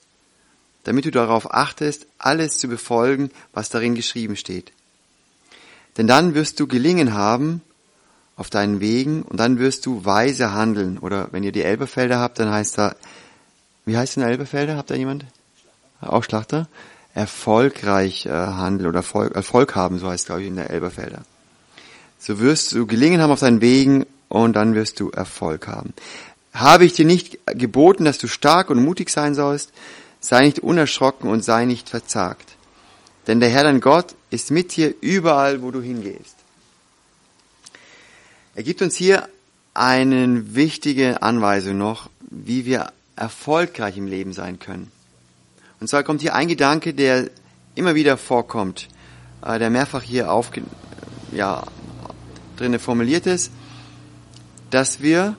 damit du darauf achtest, alles zu befolgen, was darin geschrieben steht. Denn dann wirst du gelingen haben auf deinen Wegen und dann wirst du weise handeln. Oder wenn ihr die Elberfelder habt, dann heißt da wie heißt denn der Elberfelder? Habt ihr jemand? Auch Schlachter? Erfolgreich äh, handeln oder Erfolg, Erfolg haben, so heißt glaube ich in der Elberfelder. So wirst du gelingen haben auf deinen Wegen und dann wirst du Erfolg haben. Habe ich dir nicht geboten, dass du stark und mutig sein sollst? Sei nicht unerschrocken und sei nicht verzagt. Denn der Herr dein Gott ist mit dir überall, wo du hingehst. Er gibt uns hier eine wichtige Anweisung noch, wie wir erfolgreich im Leben sein können. Und zwar kommt hier ein Gedanke, der immer wieder vorkommt, äh, der mehrfach hier auf, ja, drinnen formuliert ist, dass wir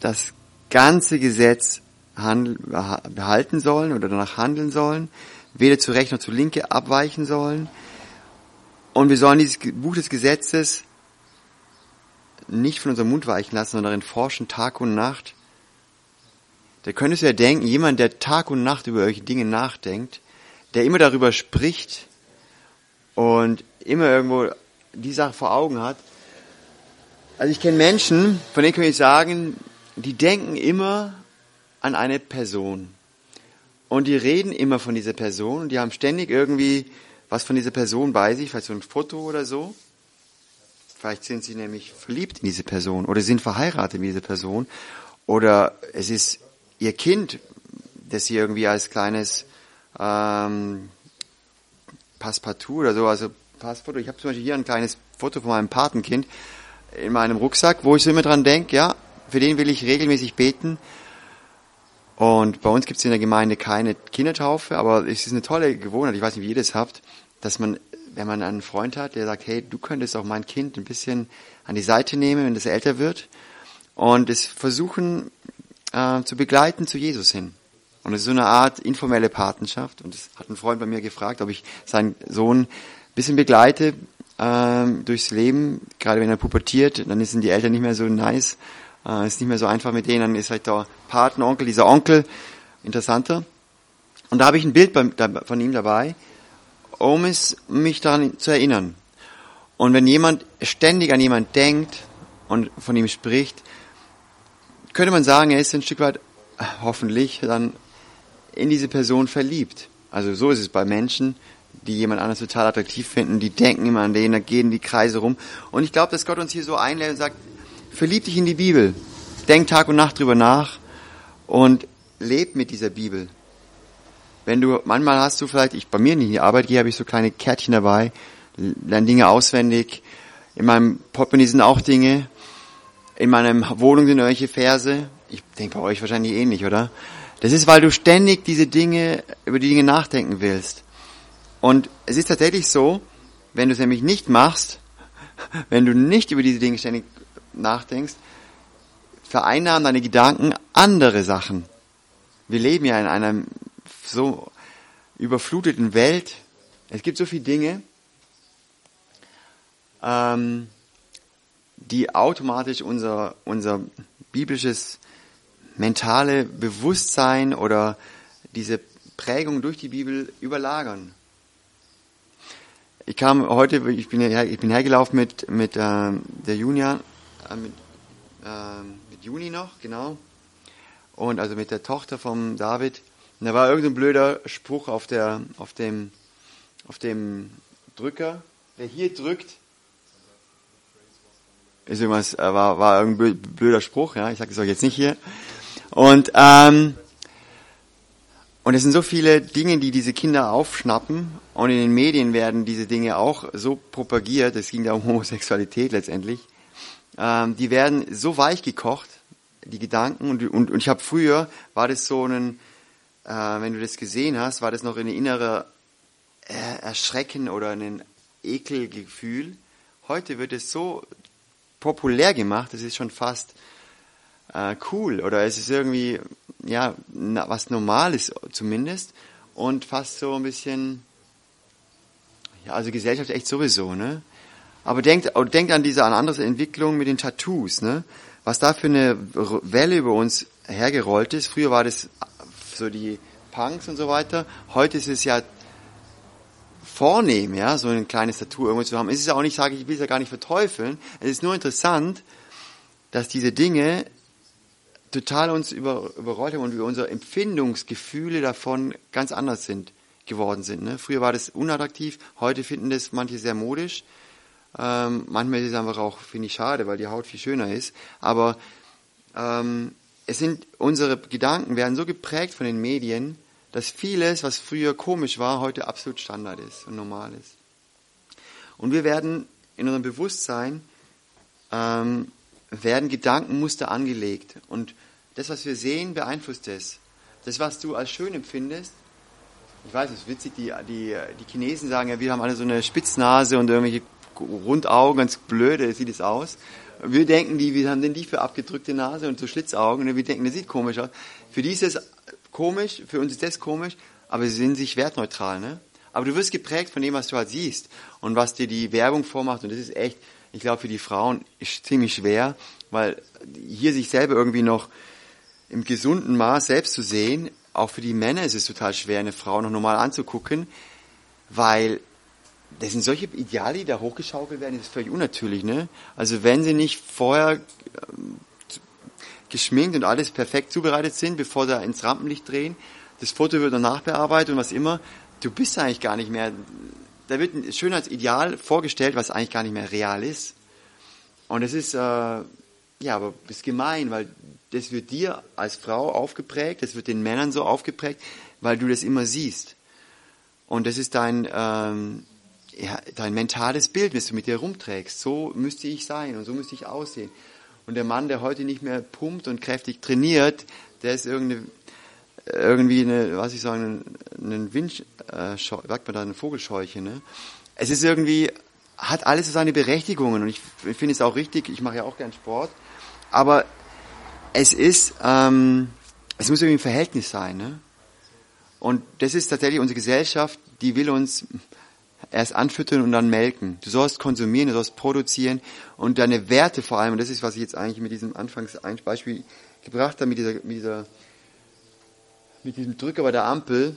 das ganze Gesetz behalten sollen oder danach handeln sollen, weder zu rechts noch zu linke abweichen sollen. Und wir sollen dieses Buch des Gesetzes nicht von unserem Mund weichen lassen, sondern darin forschen Tag und Nacht. Da könntest du ja denken, jemand, der Tag und Nacht über solche Dinge nachdenkt, der immer darüber spricht und immer irgendwo die Sache vor Augen hat. Also ich kenne Menschen, von denen kann ich sagen, die denken immer an eine Person. Und die reden immer von dieser Person und die haben ständig irgendwie was von dieser Person bei sich, vielleicht so ein Foto oder so. Vielleicht sind sie nämlich verliebt in diese Person oder sind verheiratet mit dieser Person oder es ist ihr Kind, das sie irgendwie als kleines ähm, Passepartout oder so, also Passfoto. Ich habe zum Beispiel hier ein kleines Foto von meinem Patenkind in meinem Rucksack, wo ich so immer dran denke, ja, für den will ich regelmäßig beten. Und bei uns gibt es in der Gemeinde keine Kindertaufe, aber es ist eine tolle Gewohnheit, ich weiß nicht, wie ihr das habt, dass man, wenn man einen Freund hat, der sagt, hey, du könntest auch mein Kind ein bisschen an die Seite nehmen, wenn das älter wird, und es versuchen äh, zu begleiten zu Jesus hin. Und es ist so eine Art informelle Patenschaft. Und es hat ein Freund bei mir gefragt, ob ich seinen Sohn bisschen begleite ähm, durchs Leben, gerade wenn er pubertiert, dann sind die Eltern nicht mehr so nice, äh, ist nicht mehr so einfach mit denen, dann ist halt der Patenonkel, dieser Onkel interessanter. Und da habe ich ein Bild bei, da, von ihm dabei, um es mich daran zu erinnern. Und wenn jemand ständig an jemand denkt und von ihm spricht, könnte man sagen, er ist ein Stück weit hoffentlich dann in diese Person verliebt. Also so ist es bei Menschen, die jemand anderes total attraktiv finden, die denken immer an den, da gehen die Kreise rum. Und ich glaube, dass Gott uns hier so einlädt und sagt, verlieb dich in die Bibel, denk Tag und Nacht drüber nach und leb mit dieser Bibel. Wenn du, manchmal hast du vielleicht, ich bei mir nicht in die Arbeit gehe, habe ich so kleine Kärtchen dabei, lerne Dinge auswendig. In meinem Portemonnaie sind auch Dinge. In meiner Wohnung sind irgendwelche Verse. Ich denke bei euch wahrscheinlich ähnlich, oder? Das ist, weil du ständig diese Dinge, über die Dinge nachdenken willst. Und es ist tatsächlich so, wenn du es nämlich nicht machst, *laughs* wenn du nicht über diese Dinge ständig nachdenkst, vereinnahmen deine Gedanken andere Sachen. Wir leben ja in einer so überfluteten Welt. Es gibt so viele Dinge, ähm, die automatisch unser, unser biblisches mentale Bewusstsein oder diese Prägung durch die Bibel überlagern. Ich kam heute, ich bin, ich bin hergelaufen mit, mit äh, der Junia, mit, äh, mit Juni noch, genau. Und also mit der Tochter vom David. Und da war irgendein blöder Spruch auf der, auf dem, auf dem Drücker. Wer hier drückt, ist irgendwas, äh, war, war irgendein blöder Spruch, ja. Ich sage es euch jetzt nicht hier. Und, ähm, und es sind so viele Dinge, die diese Kinder aufschnappen und in den Medien werden diese Dinge auch so propagiert, es ging ja um Homosexualität letztendlich, ähm, die werden so weich gekocht, die Gedanken. Und, und, und ich habe früher, war das so ein, äh, wenn du das gesehen hast, war das noch eine innere äh, Erschrecken oder ein Ekelgefühl. Heute wird es so populär gemacht, es ist schon fast äh, cool oder es ist irgendwie ja na, was Normales zumindest und fast so ein bisschen ja also Gesellschaft echt sowieso ne aber denkt denkt an diese an andere Entwicklung mit den Tattoos ne was da für eine Welle über uns hergerollt ist früher war das so die Punks und so weiter heute ist es ja vornehm ja so ein kleines Tattoo irgendwo zu haben es ist ja auch nicht sage ich will es ja gar nicht verteufeln es ist nur interessant dass diese Dinge total uns über, überrollt haben und wir unsere Empfindungsgefühle davon ganz anders sind geworden sind. Ne? Früher war das unattraktiv, heute finden das manche sehr modisch. Ähm, manchmal ist es einfach auch, finde ich, schade, weil die Haut viel schöner ist. Aber ähm, es sind unsere Gedanken werden so geprägt von den Medien, dass vieles, was früher komisch war, heute absolut Standard ist und normal ist. Und wir werden in unserem Bewusstsein ähm, werden Gedankenmuster angelegt und das, was wir sehen, beeinflusst es. Das, was du als schön empfindest, ich weiß, es ist witzig, die, die, die Chinesen sagen ja, wir haben alle so eine Spitznase und irgendwelche Rundaugen, ganz blöde sieht es aus. Wir denken, die, wir haben denn die für abgedrückte Nase und so Schlitzaugen und wir denken, das sieht komisch aus. Für die ist es komisch, für uns ist das komisch, aber sie sind sich wertneutral, ne? Aber du wirst geprägt von dem, was du halt siehst und was dir die Werbung vormacht und das ist echt, ich glaube, für die Frauen ist ziemlich schwer, weil hier sich selber irgendwie noch im gesunden Maß selbst zu sehen, auch für die Männer ist es total schwer, eine Frau noch normal anzugucken, weil das sind solche Ideale, die da hochgeschaukelt werden, das ist völlig unnatürlich. Ne? Also wenn sie nicht vorher ähm, geschminkt und alles perfekt zubereitet sind, bevor sie ins Rampenlicht drehen, das Foto wird dann nachbearbeitet und was immer, du bist eigentlich gar nicht mehr, da wird ein Schönheitsideal vorgestellt, was eigentlich gar nicht mehr real ist. Und es ist, äh, ja, aber das ist gemein, weil das wird dir als Frau aufgeprägt, das wird den Männern so aufgeprägt, weil du das immer siehst. Und das ist dein, ähm, ja, dein mentales Bild, das du mit dir rumträgst. So müsste ich sein und so müsste ich aussehen. Und der Mann, der heute nicht mehr pumpt und kräftig trainiert, der ist irgendeine, irgendwie eine, was ich sagen, einen Wind, äh, sagt man da, eine Vogelscheuche. Ne? Es ist irgendwie, hat alles so seine Berechtigungen und ich, ich finde es auch richtig, ich mache ja auch gern Sport, aber es ist, ähm, es muss irgendwie ein Verhältnis sein. Ne? Und das ist tatsächlich unsere Gesellschaft, die will uns erst anfüttern und dann melken. Du sollst konsumieren, du sollst produzieren und deine Werte vor allem, und das ist, was ich jetzt eigentlich mit diesem Anfangsbeispiel gebracht habe, mit dieser, mit dieser, mit diesem Drücker bei der Ampel,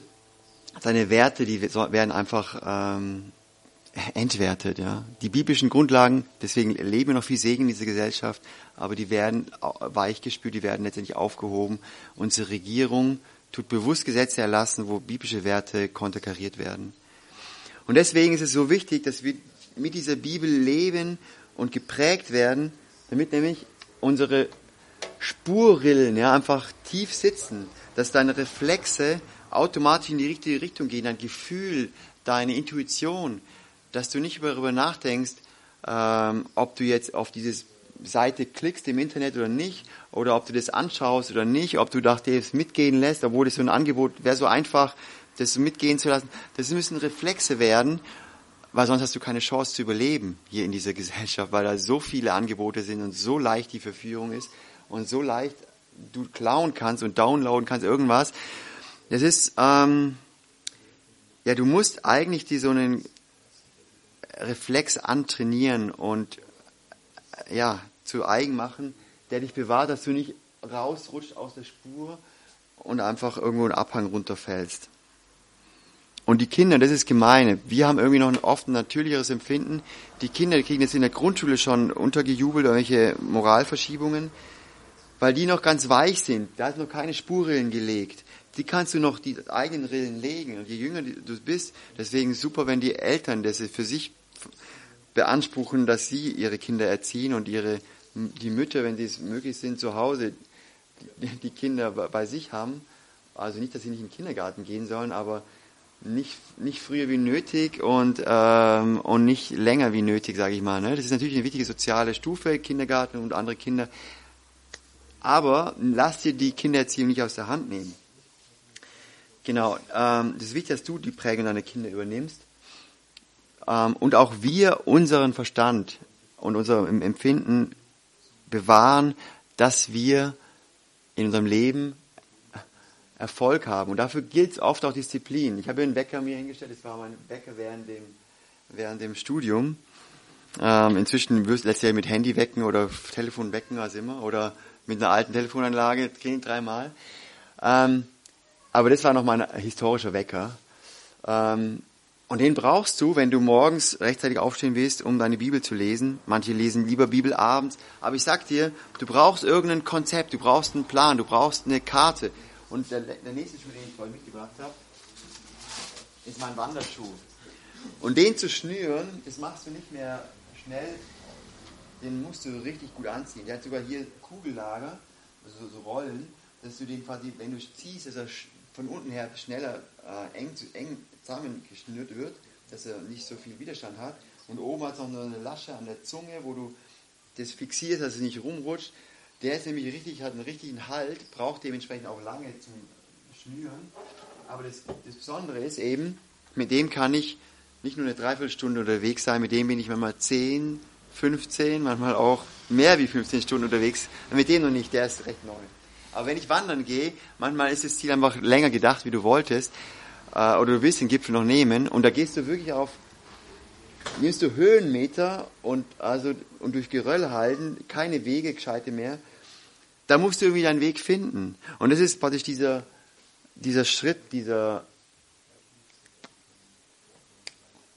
deine Werte, die werden einfach ähm, *laughs* entwertet. Ja. Die biblischen Grundlagen, deswegen leben wir noch viel Segen in dieser Gesellschaft, aber die werden weichgespült, die werden letztendlich aufgehoben. Unsere Regierung tut bewusst Gesetze erlassen, wo biblische Werte konterkariert werden. Und deswegen ist es so wichtig, dass wir mit dieser Bibel leben und geprägt werden, damit nämlich unsere Spurrillen ja, einfach tief sitzen, dass deine Reflexe automatisch in die richtige Richtung gehen, dein Gefühl, deine Intuition, dass du nicht darüber nachdenkst, ähm, ob du jetzt auf diese Seite klickst im Internet oder nicht, oder ob du das anschaust oder nicht, ob du das mitgehen lässt, obwohl das so ein Angebot wäre so einfach, das mitgehen zu lassen. Das müssen Reflexe werden, weil sonst hast du keine Chance zu überleben hier in dieser *laughs* Gesellschaft, weil da so viele Angebote sind und so leicht die Verführung ist und so leicht du klauen kannst und downloaden kannst irgendwas. Das ist, ähm, ja, du musst eigentlich die so einen Reflex antrainieren und ja, zu eigen machen, der dich bewahrt, dass du nicht rausrutscht aus der Spur und einfach irgendwo einen Abhang runterfällst. Und die Kinder, das ist gemeine. Wir haben irgendwie noch ein oft natürlicheres Empfinden. Die Kinder kriegen jetzt in der Grundschule schon untergejubelt irgendwelche Moralverschiebungen, weil die noch ganz weich sind. Da ist noch keine Spurrillen gelegt. Die kannst du noch die eigenen Rillen legen. Und je jünger du bist, deswegen super, wenn die Eltern das für sich beanspruchen, dass sie ihre Kinder erziehen und ihre, die Mütter, wenn sie es möglich sind, zu Hause die Kinder bei sich haben. Also nicht, dass sie nicht in den Kindergarten gehen sollen, aber nicht, nicht früher wie nötig und, ähm, und nicht länger wie nötig, sage ich mal. Ne? Das ist natürlich eine wichtige soziale Stufe, Kindergarten und andere Kinder. Aber lass dir die Kindererziehung nicht aus der Hand nehmen. Genau, ähm, ist wichtig, dass du die Prägung deiner Kinder übernimmst. Ähm, und auch wir unseren Verstand und unser Empfinden bewahren, dass wir in unserem Leben Erfolg haben. Und dafür gilt es oft auch Disziplin. Ich habe einen Wecker mir hingestellt, das war mein Wecker während dem, während dem Studium. Ähm, inzwischen letztes Jahr mit Handy wecken oder Telefon wecken, was immer, oder mit einer alten Telefonanlage, klingt dreimal. Ähm, aber das war noch mein historischer Wecker. Ähm, Und den brauchst du, wenn du morgens rechtzeitig aufstehen willst, um deine Bibel zu lesen. Manche lesen lieber Bibel abends. Aber ich sag dir, du brauchst irgendein Konzept, du brauchst einen Plan, du brauchst eine Karte. Und der, der nächste Schuh, den ich vorhin mitgebracht habe, ist mein Wanderschuh. Und den zu schnüren, das machst du nicht mehr schnell, den musst du richtig gut anziehen. Der hat sogar hier Kugellager, also so Rollen, dass du den quasi, wenn du ziehst, dass er von unten her schneller äh, eng, eng zusammengeschnürt wird, dass er nicht so viel Widerstand hat. Und oben hat es noch eine Lasche an der Zunge, wo du das fixierst, dass es nicht rumrutscht. Der ist nämlich richtig, hat einen richtigen Halt, braucht dementsprechend auch lange zum Schnüren. Aber das, das Besondere ist eben, mit dem kann ich nicht nur eine Dreiviertelstunde unterwegs sein, mit dem bin ich manchmal 10, 15, manchmal auch mehr wie 15 Stunden unterwegs. Mit dem noch nicht, der ist recht neu. Aber wenn ich wandern gehe, manchmal ist das Ziel einfach länger gedacht, wie du wolltest äh, oder du willst den Gipfel noch nehmen und da gehst du wirklich auf, nimmst du Höhenmeter und, also, und durch Geröll halten, keine Wege, gescheite mehr, da musst du irgendwie deinen Weg finden. Und das ist praktisch dieser, dieser Schritt, dieser,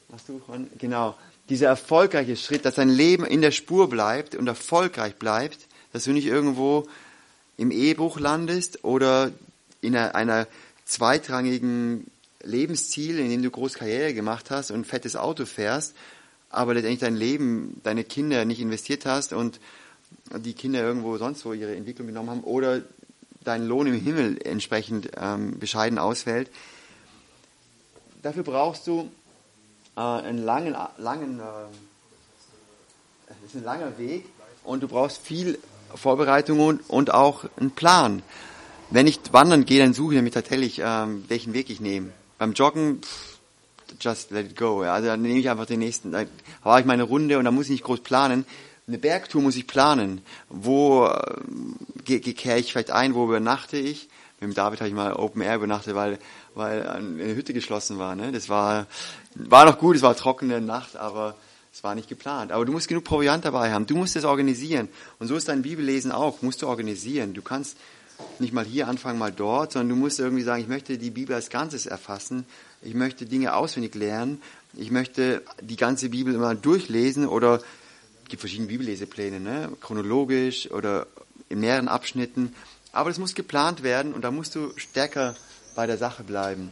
was du, genau, dieser erfolgreiche Schritt, dass dein Leben in der Spur bleibt und erfolgreich bleibt, dass du nicht irgendwo im Ehebruch landest oder in einer, einer zweitrangigen Lebensziel, in dem du groß Karriere gemacht hast und fettes Auto fährst, aber letztendlich dein Leben, deine Kinder nicht investiert hast und die Kinder irgendwo sonst wo ihre Entwicklung genommen haben oder dein Lohn im Himmel entsprechend ähm, bescheiden ausfällt. Dafür brauchst du äh, einen langen, langen, äh, ist ein langer Weg und du brauchst viel Vorbereitung und, und auch einen Plan. Wenn ich wandern gehe, dann suche ich mir tatsächlich, ähm, welchen Weg ich nehme. Beim Joggen, pff, just let it go. Ja. Also dann nehme ich einfach den nächsten. Da habe ich meine Runde und da muss ich nicht groß planen. Eine Bergtour muss ich planen. Wo äh, kehre ich vielleicht ein, wo übernachte ich? Mit dem David habe ich mal Open Air übernachtet, weil, weil eine Hütte geschlossen war. Ne? Das war, war noch gut, es war trockene Nacht, aber es war nicht geplant. Aber du musst genug Proviant dabei haben. Du musst es organisieren. Und so ist dein Bibellesen auch. Musst du organisieren. Du kannst nicht mal hier anfangen, mal dort, sondern du musst irgendwie sagen, ich möchte die Bibel als Ganzes erfassen, ich möchte Dinge auswendig lernen, ich möchte die ganze Bibel immer durchlesen oder es gibt verschiedene Bibellesepläne, ne? chronologisch oder in mehreren Abschnitten, aber das muss geplant werden und da musst du stärker bei der Sache bleiben.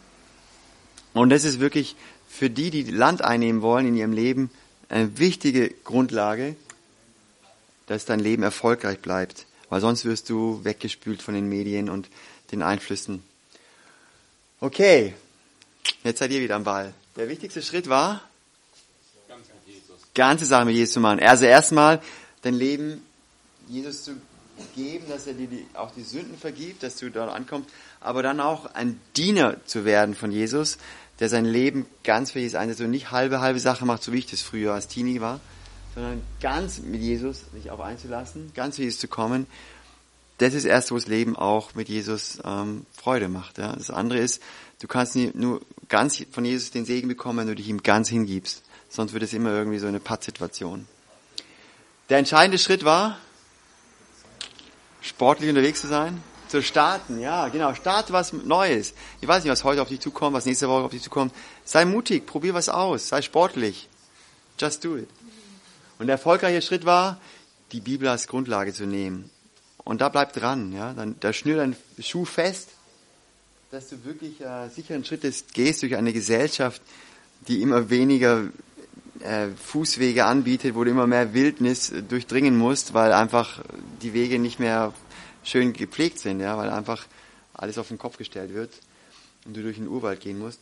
Und das ist wirklich für die, die Land einnehmen wollen in ihrem Leben, eine wichtige Grundlage, dass dein Leben erfolgreich bleibt weil sonst wirst du weggespült von den Medien und den Einflüssen. Okay, jetzt seid ihr wieder am Ball. Der wichtigste Schritt war, ganze Sache mit Jesus zu machen. Also erstmal dein Leben Jesus zu geben, dass er dir die, auch die Sünden vergibt, dass du dort ankommst, aber dann auch ein Diener zu werden von Jesus, der sein Leben ganz für Jesus einsetzt und nicht halbe, halbe Sache macht, so wie ich das früher als Teenie war, sondern ganz mit Jesus sich auch einzulassen, ganz mit Jesus zu kommen. Das ist erst, wo das Leben auch mit Jesus ähm, Freude macht. Ja. Das andere ist, du kannst nur ganz von Jesus den Segen bekommen, wenn du dich ihm ganz hingibst. Sonst wird es immer irgendwie so eine Pattsituation. Der entscheidende Schritt war, sportlich unterwegs zu sein, zu starten. Ja, genau, starte was Neues. Ich weiß nicht, was heute auf dich zukommt, was nächste Woche auf dich zukommt. Sei mutig, probier was aus, sei sportlich. Just do it. Und der erfolgreiche Schritt war, die Bibel als Grundlage zu nehmen. Und da bleib dran, ja. Dann, da schnür deinen Schuh fest, dass du wirklich äh, sicheren Schrittes gehst durch eine Gesellschaft, die immer weniger äh, Fußwege anbietet, wo du immer mehr Wildnis durchdringen musst, weil einfach die Wege nicht mehr schön gepflegt sind, ja, weil einfach alles auf den Kopf gestellt wird und du durch den Urwald gehen musst.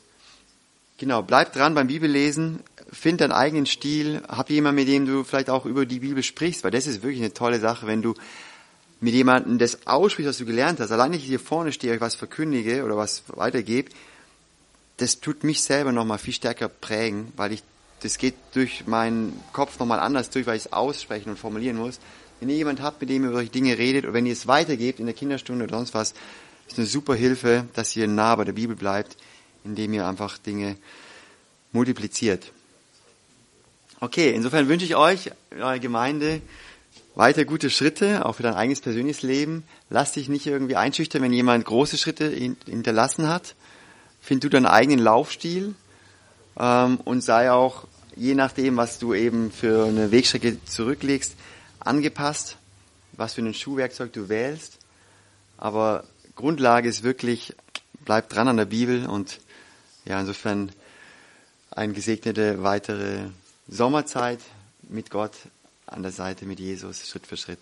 Genau, bleib dran beim Bibellesen, find deinen eigenen Stil, hab jemanden, mit dem du vielleicht auch über die Bibel sprichst, weil das ist wirklich eine tolle Sache, wenn du mit jemandem das aussprichst, was du gelernt hast. Allein ich hier vorne stehe, euch was verkündige oder was weitergebe, das tut mich selber nochmal viel stärker prägen, weil ich, das geht durch meinen Kopf nochmal anders durch, weil ich es aussprechen und formulieren muss. Wenn ihr jemand habt, mit dem ihr über Dinge redet oder wenn ihr es weitergebt in der Kinderstunde oder sonst was, ist eine super Hilfe, dass ihr nah bei der Bibel bleibt indem ihr einfach Dinge multipliziert. Okay, insofern wünsche ich euch, in eurer Gemeinde, weiter gute Schritte, auch für dein eigenes persönliches Leben. Lass dich nicht irgendwie einschüchtern, wenn jemand große Schritte hinterlassen hat. Find du deinen eigenen Laufstil ähm, und sei auch, je nachdem, was du eben für eine Wegstrecke zurücklegst, angepasst, was für ein Schuhwerkzeug du wählst. Aber Grundlage ist wirklich, bleib dran an der Bibel und ja, insofern eine gesegnete weitere Sommerzeit mit Gott an der Seite mit Jesus Schritt für Schritt.